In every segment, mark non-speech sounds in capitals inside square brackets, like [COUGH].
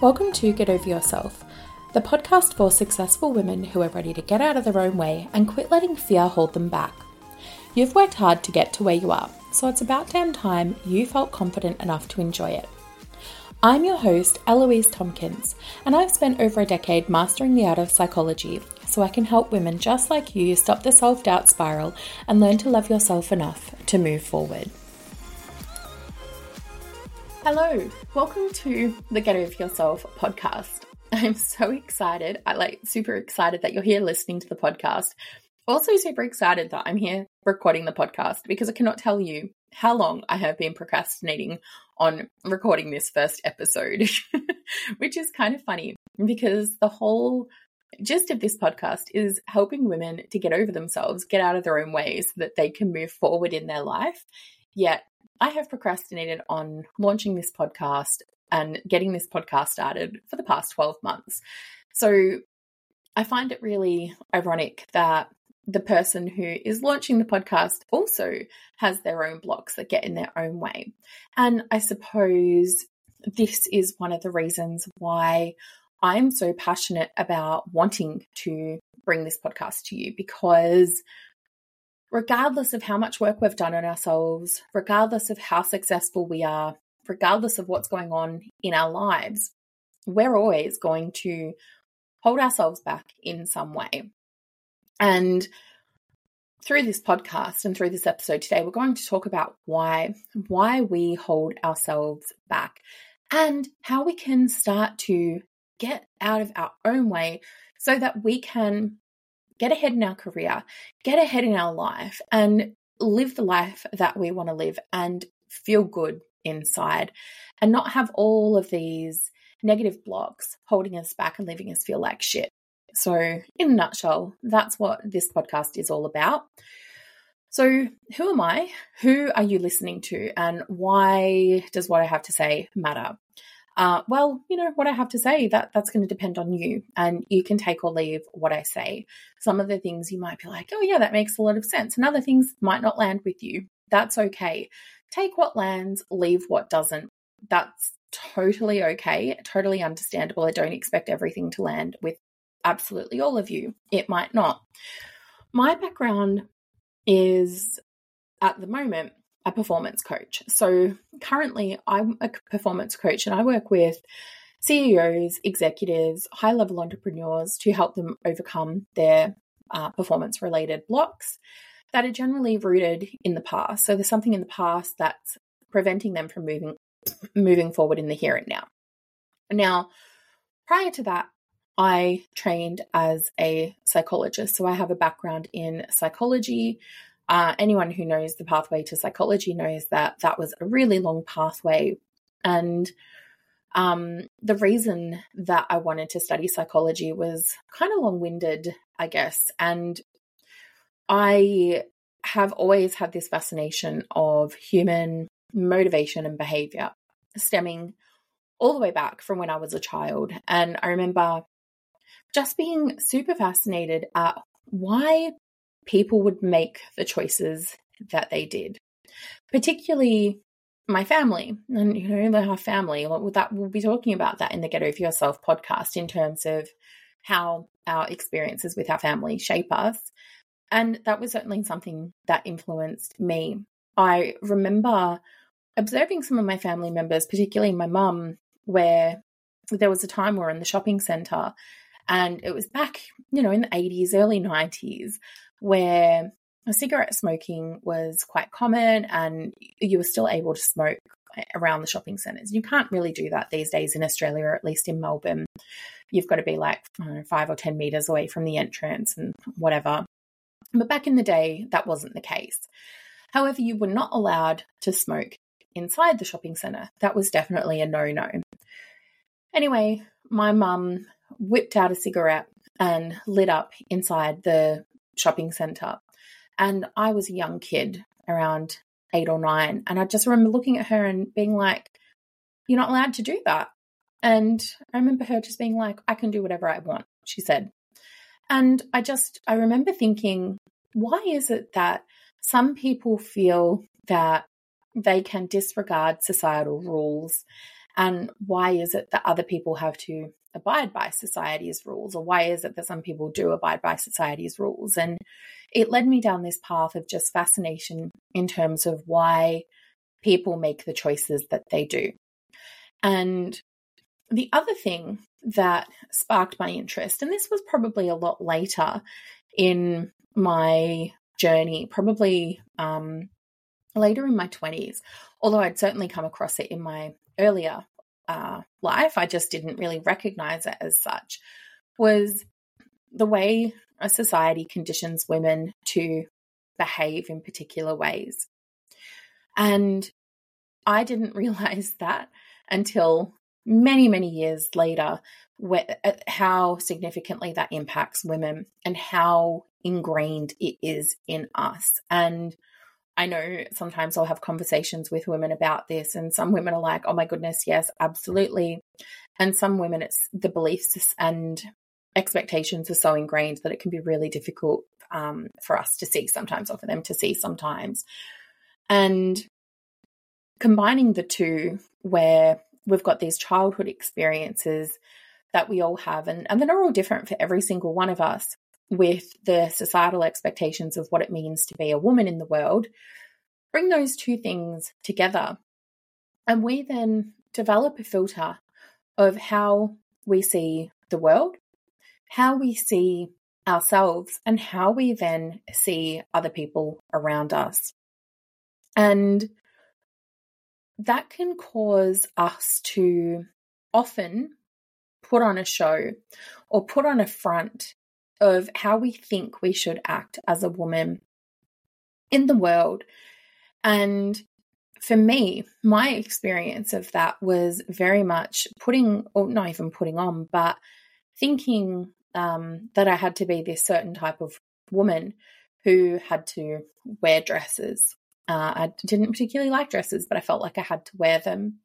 Welcome to Get Over Yourself, the podcast for successful women who are ready to get out of their own way and quit letting fear hold them back. You've worked hard to get to where you are, so it's about damn time you felt confident enough to enjoy it. I'm your host, Eloise Tomkins, and I've spent over a decade mastering the art of psychology so I can help women just like you stop the self doubt spiral and learn to love yourself enough to move forward. Hello, welcome to the Get Over Yourself podcast. I'm so excited. I like super excited that you're here listening to the podcast. Also, super excited that I'm here recording the podcast because I cannot tell you how long I have been procrastinating on recording this first episode, [LAUGHS] which is kind of funny because the whole gist of this podcast is helping women to get over themselves, get out of their own ways so that they can move forward in their life. Yet I have procrastinated on launching this podcast and getting this podcast started for the past 12 months. So I find it really ironic that the person who is launching the podcast also has their own blocks that get in their own way. And I suppose this is one of the reasons why I'm so passionate about wanting to bring this podcast to you because regardless of how much work we've done on ourselves, regardless of how successful we are, regardless of what's going on in our lives, we're always going to hold ourselves back in some way. And through this podcast and through this episode today, we're going to talk about why why we hold ourselves back and how we can start to get out of our own way so that we can get ahead in our career, get ahead in our life, and live the life that we want to live and feel good inside and not have all of these negative blocks holding us back and leaving us feel like shit. So, in a nutshell, that's what this podcast is all about. So, who am I? Who are you listening to? And why does what I have to say matter? Uh, well, you know what I have to say that that's going to depend on you, and you can take or leave what I say. Some of the things you might be like, "Oh yeah, that makes a lot of sense," and other things might not land with you. That's okay. Take what lands, leave what doesn't. That's totally okay, totally understandable. I don't expect everything to land with absolutely all of you. It might not. My background is at the moment a performance coach. So currently, I'm a performance coach and I work with CEOs, executives, high level entrepreneurs to help them overcome their uh, performance related blocks that are generally rooted in the past. So there's something in the past that's preventing them from moving moving forward in the here and now. Now, prior to that, I trained as a psychologist. So I have a background in psychology, uh, anyone who knows the pathway to psychology knows that that was a really long pathway. And um, the reason that I wanted to study psychology was kind of long winded, I guess. And I have always had this fascination of human motivation and behavior stemming all the way back from when I was a child. And I remember just being super fascinated at why people would make the choices that they did, particularly my family. And, you know, our family, that we'll be talking about that in the Get Over Yourself podcast in terms of how our experiences with our family shape us. And that was certainly something that influenced me. I remember observing some of my family members, particularly my mum, where there was a time we were in the shopping centre and it was back, you know, in the 80s, early 90s, where cigarette smoking was quite common and you were still able to smoke around the shopping centres. You can't really do that these days in Australia, or at least in Melbourne. You've got to be like know, five or 10 metres away from the entrance and whatever. But back in the day, that wasn't the case. However, you were not allowed to smoke inside the shopping centre. That was definitely a no no. Anyway, my mum whipped out a cigarette and lit up inside the shopping centre. And I was a young kid, around eight or nine. And I just remember looking at her and being like, You're not allowed to do that. And I remember her just being like, I can do whatever I want, she said. And I just, I remember thinking, why is it that some people feel that they can disregard societal rules And why is it that other people have to abide by society's rules? Or why is it that some people do abide by society's rules? And it led me down this path of just fascination in terms of why people make the choices that they do. And the other thing that sparked my interest, and this was probably a lot later in my journey, probably um, later in my 20s, although I'd certainly come across it in my earlier uh, life, I just didn't really recognize it as such, was the way a society conditions women to behave in particular ways. And I didn't [LAUGHS] realize that until many, many years later, where, uh, how significantly that impacts women and how ingrained it is in us. And I know sometimes I'll have conversations with women about this, and some women are like, oh my goodness, yes, absolutely. And some women, it's the beliefs and expectations are so ingrained that it can be really difficult um, for us to see sometimes, or for them to see sometimes. And combining the two, where we've got these childhood experiences that we all have, and, and they're all different for every single one of us with the societal expectations of what it means to be a woman in the world, bring those two things together. And we then develop a filter of how we see the world, how we see ourselves, and how we then see other people around us. And that can cause us to often put on a show or put on a front of how we think we should act as a woman in the world. And for me, my experience of that was very much putting, or not even putting on, but thinking um, that I had to be this certain type of woman who had to wear dresses. Uh, I didn't particularly like dresses, but I felt like I had to wear them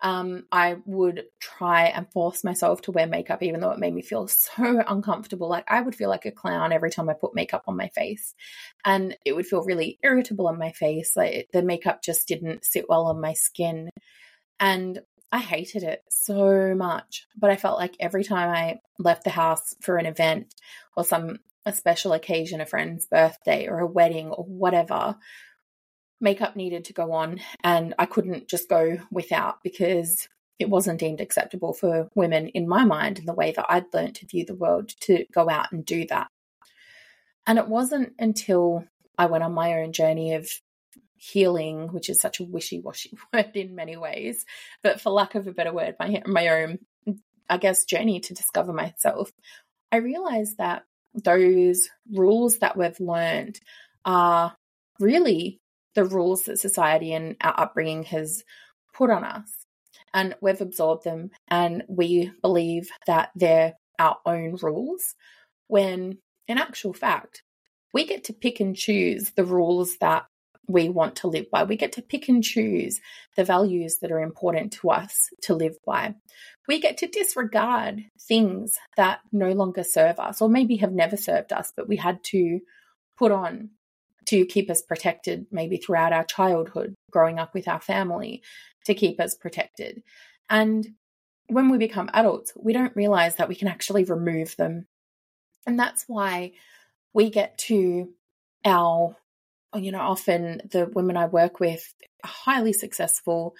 um, I would try and force myself to wear makeup, even though it made me feel [LAUGHS] so uncomfortable. Like I would feel like a clown every time I put makeup on my face, and it would feel really irritable on my face. Like the makeup just didn't sit well on my skin, and I hated it so much. But I felt like every time I left the house for an event or some a special occasion, a friend's birthday or a wedding or whatever, makeup needed to go on and I couldn't just go without because it wasn't deemed acceptable for women in my mind in the way that I'd learned to view the world to go out and do that. And it wasn't until I went on my own journey of healing, which is such a wishy-washy [LAUGHS] word in many ways, but for lack of a better word, my my own I guess journey to discover myself, I realized that those rules that we've learned are really the rules that society and our upbringing has put on us. And we've absorbed them and we believe that they're our own rules, when in actual fact, we get to pick and choose the rules that we want to live by. We get to pick and choose the values that are important to us to live by. We get to disregard things that no longer serve us or maybe have never served us, but we had to put on to keep us protected, maybe throughout our childhood, growing up with our family, to keep us protected. And when we become adults, we don't realize that we can actually remove them. And that's why we get to our, you know, often the women I work with highly successful.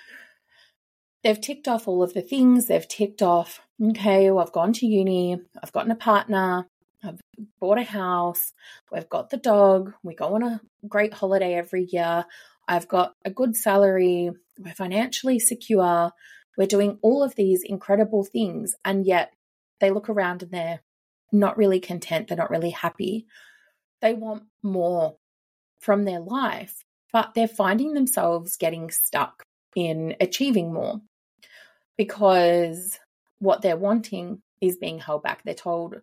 They've ticked off all of the things. They've ticked off, okay, well, I've gone to uni, I've gotten a partner, I've bought a house, we've got the dog, we go on a great holiday every year, I've got a good salary, we're financially secure, we're doing all of these incredible things, and yet they look around and they're not really content, they're not really happy. They want more from their life, but they're finding themselves getting stuck in achieving more because what they're wanting is being held back. They're told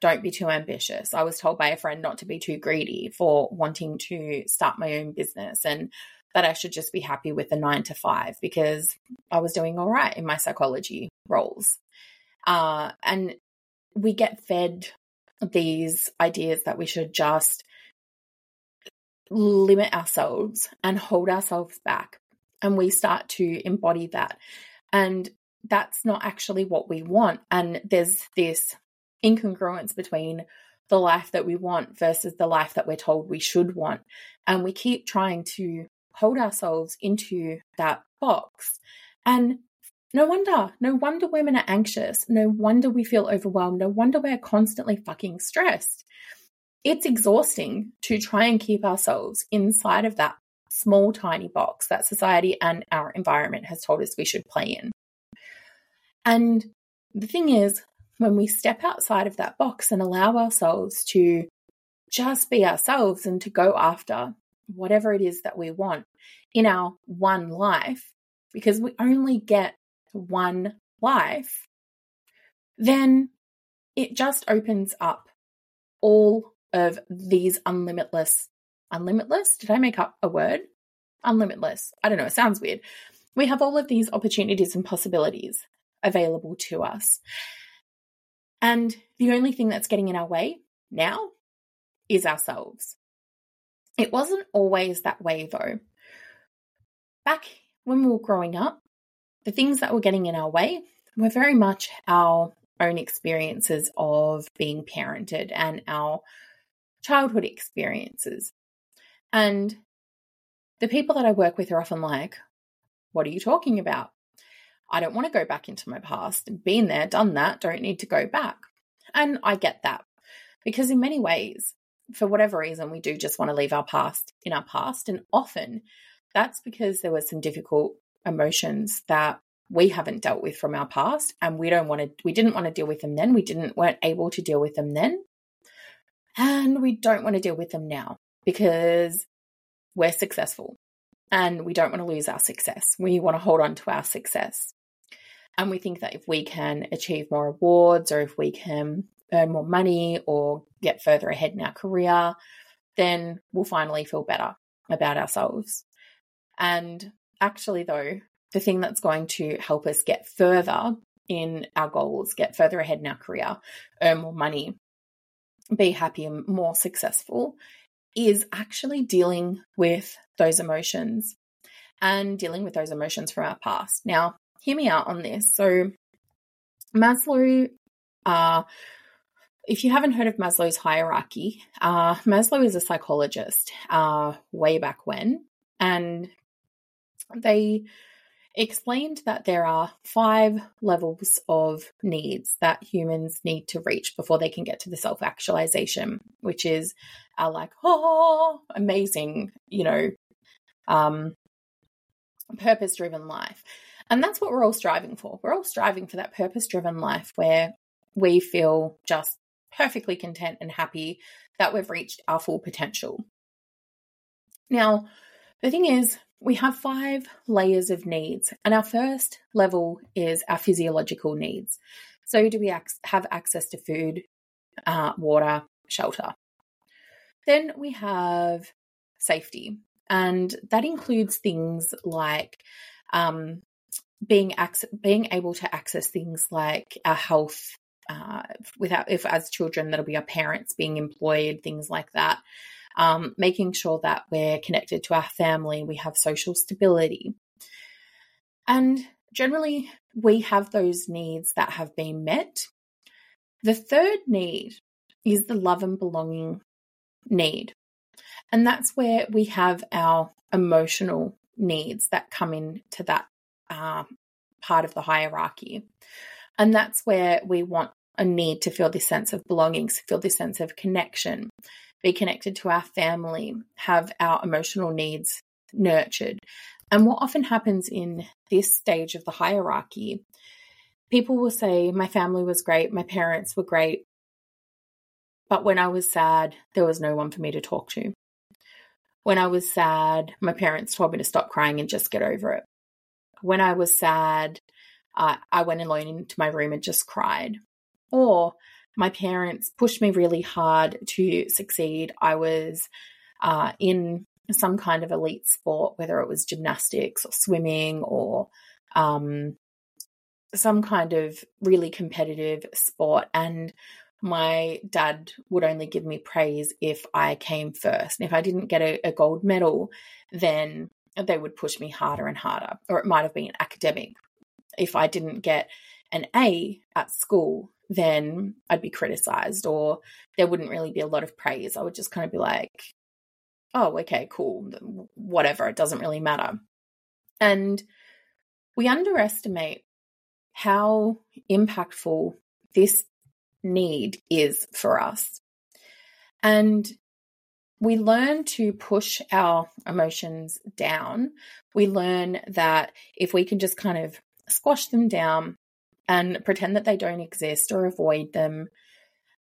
don't be too ambitious. I was told by a friend not to be too greedy for wanting to start my own business and that I should just be happy with the nine to five because I was doing all right in my psychology roles. Uh, and we get fed these ideas that we should just limit ourselves and hold ourselves back. And we start to embody that. And that's not actually what we want. And there's this incongruence between the life that we want versus the life that we're told we should want. And we keep trying to hold ourselves into that box. And no wonder, no wonder women are anxious. No wonder we feel overwhelmed. No wonder we're constantly fucking stressed. It's exhausting to try and keep ourselves inside of that small, tiny box that society and our environment has told us we should play in. And the thing is, when we step outside of that box and allow ourselves to just be ourselves and to go after whatever it is that we want in our one life, because we only get one life, then it just opens up all of these unlimitless, unlimitless? Did I make up a word? Unlimitless. I don't know. It sounds weird. We have all of these opportunities and possibilities available to us. And the only thing that's getting in our way now is ourselves. It wasn't always that way though. Back when we were growing up, the things that were getting in our way were very much our own experiences of being parented and our childhood experiences. And the people that I work with are often like, What are you talking about? I don't want to go back into my past. Been there, done that, don't need to go back. And I get that because, in many ways, for whatever reason, we do just want to leave our past in our past. And often that's because there were some difficult emotions that we haven't dealt with from our past and we don't want to we didn't want to deal with them then we didn't weren't able to deal with them then and we don't want to deal with them now because we're successful and we don't want to lose our success we want to hold on to our success and we think that if we can achieve more awards or if we can earn more money or get further ahead in our career, then we'll finally feel better about ourselves. And actually, though, the thing that's going to help us get further in our goals, get further ahead in our career, earn more money, be happy and more successful is actually dealing with those emotions and dealing with those emotions from our past. Now, hear me out on this. So, Maslow, uh, if you haven't heard of Maslow's hierarchy, uh, Maslow is a psychologist uh, way back when, and they explained that there are five levels of needs that humans need to reach before they can get to the self actualization, which is our like, [LAUGHS] oh, amazing, you know, um, purpose driven life. And that's what we're all striving for. We're all striving for that purpose driven life where we feel just perfectly content and happy that we've reached our full potential. Now, the thing is, we have five layers of needs, and our first level is our physiological needs. So, do we have access to food, uh, water, shelter? Then we have safety, and that includes things like um, being ac- being able to access things like our health uh, without if as children that'll be our parents being employed things like that um, making sure that we're connected to our family we have social stability. And generally we have those needs that have been met. The third need is the love and belonging need and that's where we have our emotional needs that come into that uh, part of the hierarchy. And that's where we want a need to feel this sense of belonging, feel this sense of connection, be connected to our family, have our emotional needs nurtured. And what often happens in this stage of the hierarchy, people will say, My family was great, my parents were great, but when I was sad, there was no one for me to talk to. When I was sad, my parents told me to stop crying and just get over it when I was sad, uh, I went alone into my room and just cried. Or my parents pushed me really hard to succeed. I was uh, in some kind of elite sport, whether it was gymnastics or swimming or um, some kind of really competitive sport. And my dad would only give me praise if I came first. And if I didn't get a, a gold medal, then they would push me harder and harder, or it might have been academic if I didn't get an A at school, then I'd be criticized or there wouldn't really be a lot of praise. I would just kind of be like, oh, okay, cool, whatever, it doesn't really matter. And we underestimate how impactful this need is for us. And we learn to push our emotions down. We learn that if we can just kind of squash them down and pretend that they don't exist or avoid them,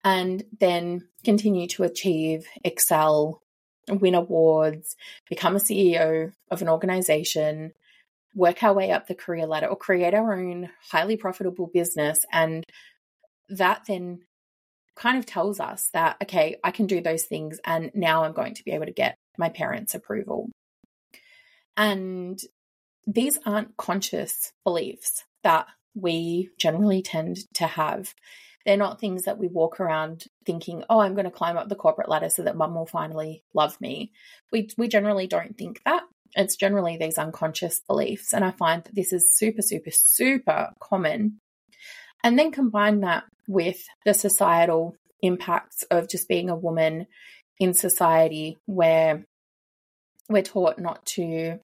and then continue to achieve, excel, win awards, become a CEO of an organization, work our way up the career ladder, or create our own highly profitable business. And that then kind of tells us that, okay, I can do those things and now I'm going to be able to get my parents' approval. And these aren't conscious beliefs that we generally tend to have. They're not things that we walk around thinking, oh, I'm going to climb up the corporate ladder so that mum will finally love me. We, we generally don't think that. It's generally these unconscious beliefs. And I find that this is super, super, super common. And then combine that with the societal impacts of just being a woman in society where we're taught not to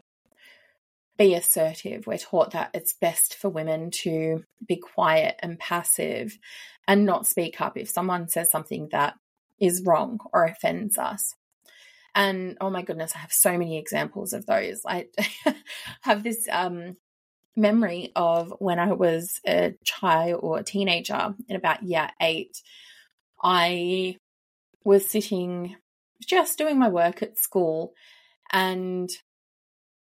be assertive. We're taught that it's best for women to be quiet and passive and not speak up if someone says something that is wrong or offends us. And oh my goodness, I have so many examples of those. I [LAUGHS] have this um, memory of when I was a child or a teenager in about year eight. I was sitting just doing my work at school and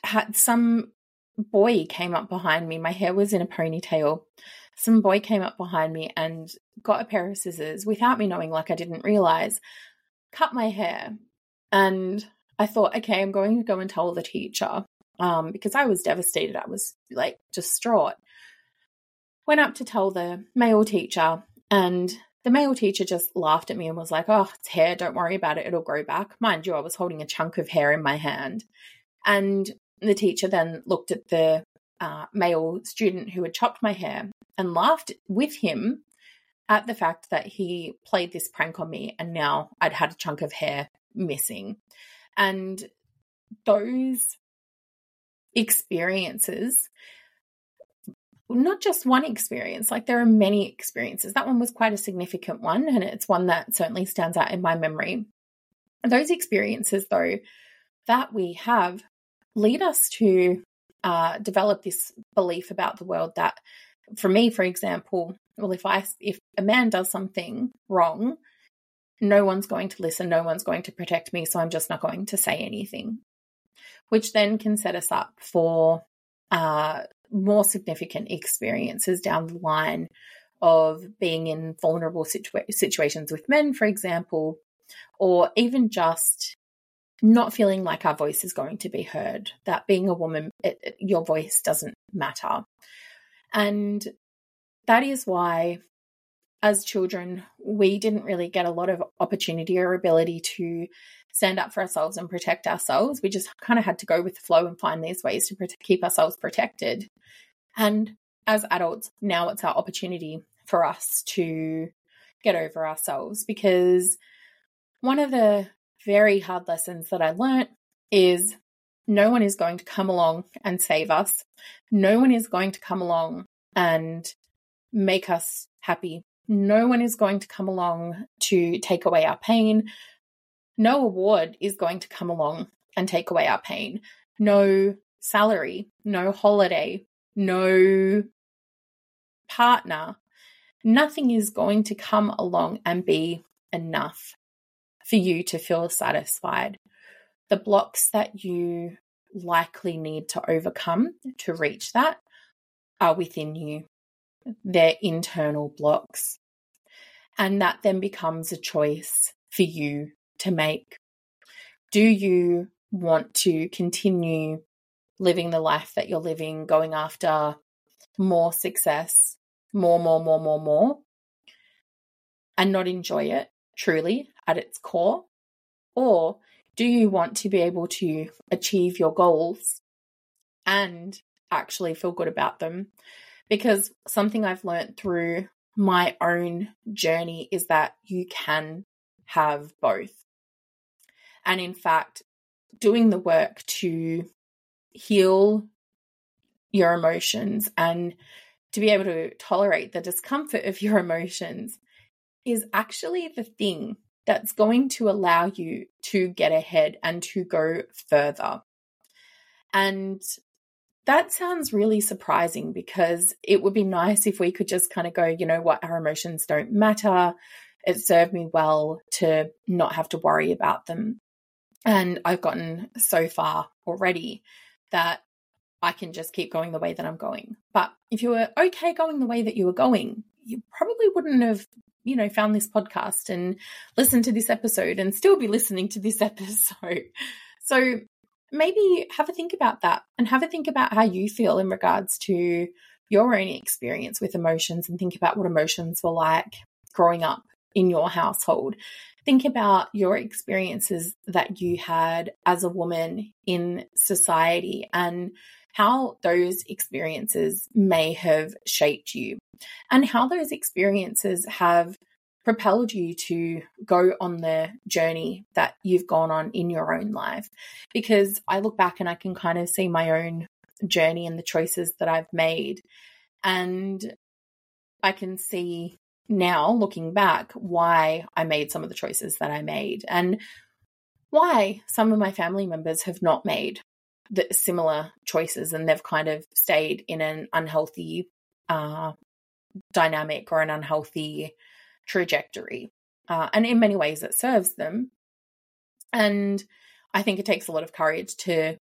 had some boy came up behind me. My hair was in a ponytail. Some boy came up behind me and got a pair of scissors without me knowing, like I didn't realize, cut my hair. And I thought, okay, I'm going to go and tell the teacher um, because I was devastated. I was like distraught. Went up to tell the male teacher, and the male teacher just laughed at me and was like, Oh, it's hair. Don't worry about it. It'll grow back. Mind you, I was holding a chunk of hair in my hand. And the teacher then looked at the uh, male student who had chopped my hair and laughed with him at the fact that he played this prank on me and now I'd had a chunk of hair missing. And those experiences not just one experience, like there are many experiences. That one was quite a significant one, and it's one that certainly stands out in my memory. Those experiences, though, that we have lead us to uh, develop this belief about the world that, for me, for example, well, if I if a man does something wrong, no one's going to listen, no one's going to protect me, so I'm just not going to say anything which then can set us up for uh, more significant experiences down the line of being in vulnerable situa- situations with men, for example, or even just not feeling like our voice is going to be heard, that being a woman, it, it, your voice doesn't matter. And that is why, as children, we didn't really get a lot of opportunity or ability to stand up for ourselves and protect ourselves. We just kind of had to go with the flow and find these ways to keep ourselves protected. And as adults, now it's our opportunity for us to get over ourselves because one of the very hard lessons that I learnt is no one is going to come along and save us. No one is going to come along and make us happy. No one is going to come along to take away our pain no award is going to come along and take away our pain. No salary, no holiday, no partner. Nothing is going to come along and be enough for you to feel satisfied. The blocks that you likely need to overcome to reach that are within you. They're internal blocks. And that then becomes a choice for you to make. Do you want to continue living the life that you're living, going after more success, more, more, more, more, more, and not enjoy it truly at its core? Or do you want to be able to achieve your goals and actually feel good about them? Because something I've learned through my own journey is that you can have both. And in fact, doing the work to heal your emotions and to be able to tolerate the discomfort of your emotions is actually the thing that's going to allow you to get ahead and to go further. And that sounds really surprising because it would be nice if we could just kind of go, you know what, our emotions don't matter. It served me well to not have to worry about them. And I've gotten so far already that I can just keep going the way that I'm going. But if you were okay going the way that you were going, you probably wouldn't have, you know, found this podcast and listened to this episode and still be listening to this [LAUGHS] episode. So maybe have a think about that and have a think about how you feel in regards to your own experience with emotions and think about what emotions were like growing up in your household. Think about your experiences that you had as a woman in society and how those experiences may have shaped you and how those experiences have propelled you to go on the journey that you've gone on in your own life. Because I look back and I can kind of see my own journey and the choices that I've made. And I can see now, looking back, why I made some of the choices that I made and why some of my family members have not made the similar choices and they've kind of stayed in an unhealthy uh, dynamic or an unhealthy trajectory. Uh, and in many ways, it serves them. And I think it takes a lot of courage to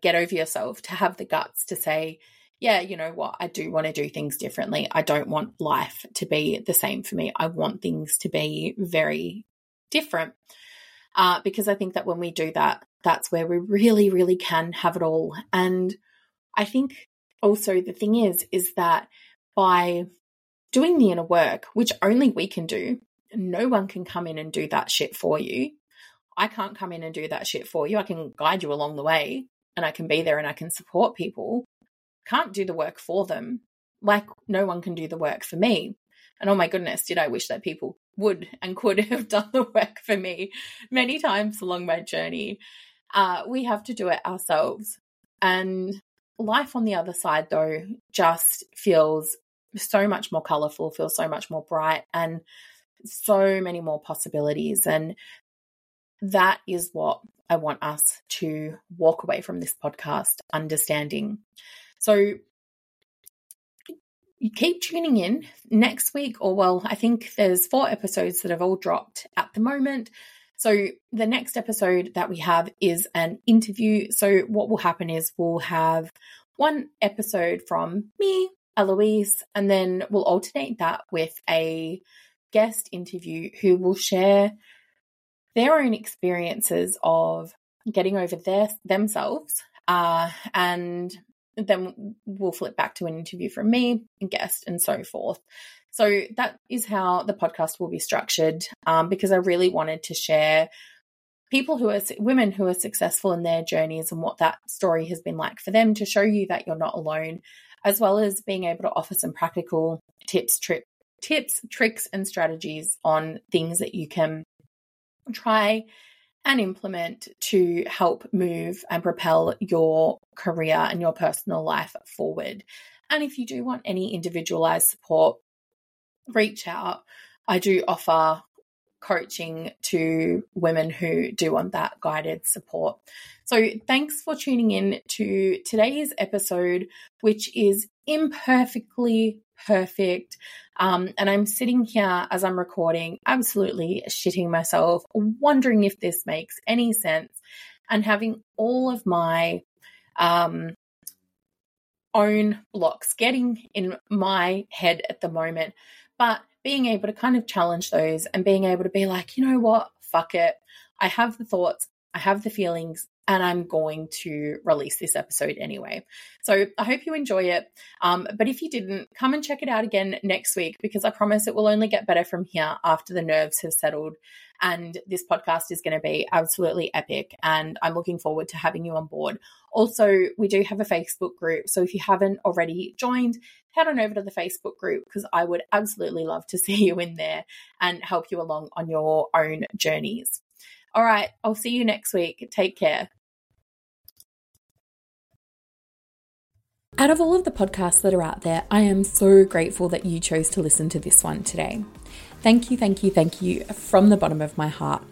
get over yourself, to have the guts to say, yeah, you know what, I do want to do things differently. I don't want life to be the same for me. I want things to be very different. Uh, because I think that when we do that, that's where we really, really can have it all. And I think also the thing is, is that by doing the inner work, which only we can do, no one can come in and do that shit for you. I can't come in and do that shit for you. I can guide you along the way and I can be there and I can support people. Can't do the work for them. Like no one can do the work for me. And oh my goodness, did I wish that people would and could [LAUGHS] have done the work for me many times along my journey. Uh, we have to do it ourselves. And life on the other side, though, just feels so much more colorful, feels so much more bright, and so many more possibilities. And that is what I want us to walk away from this podcast understanding. So you keep tuning in next week, or well, I think there's four episodes that have all dropped at the moment. So the next episode that we have is an interview. So what will happen is we'll have one episode from me, Eloise, and then we'll alternate that with a guest interview who will share their own experiences of getting over their themselves uh, and then we'll flip back to an interview from me, guest, and so forth. So that is how the podcast will be structured um, because I really wanted to share people who are women who are successful in their journeys and what that story has been like for them to show you that you're not alone, as well as being able to offer some practical tips, trip, tips, tricks, and strategies on things that you can try and implement to help move and propel your career and your personal life forward. And if you do want any individualized support, reach out. I do offer coaching to women who do want that guided support. So, thanks for tuning in to today's episode, which is imperfectly perfect. Um, and I'm sitting here as I'm recording, absolutely shitting myself, wondering if this makes any sense, and having all of my um, own blocks getting in my head at the moment. But being able to kind of challenge those and being able to be like, you know what, fuck it. I have the thoughts, I have the feelings, and I'm going to release this episode anyway. So I hope you enjoy it. Um, but if you didn't, come and check it out again next week because I promise it will only get better from here after the nerves have settled. And this podcast is going to be absolutely epic. And I'm looking forward to having you on board. Also, we do have a Facebook group. So if you haven't already joined, head on over to the Facebook group because I would absolutely love to [LAUGHS] see you in there and help you along on your own journeys. All right, I'll see you next week. Take care. Out of all of the podcasts that are out there, I am so grateful that you chose to listen to this one today. Thank you, thank you, thank you from the bottom of my heart.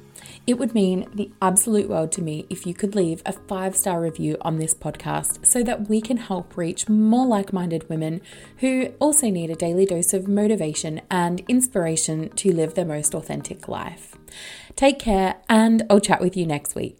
It would mean the absolute world to me if you could leave a five star review on this podcast so that we can help reach more like minded women who also need a daily dose of motivation and inspiration to live their most authentic life. Take care, and I'll chat with you next week.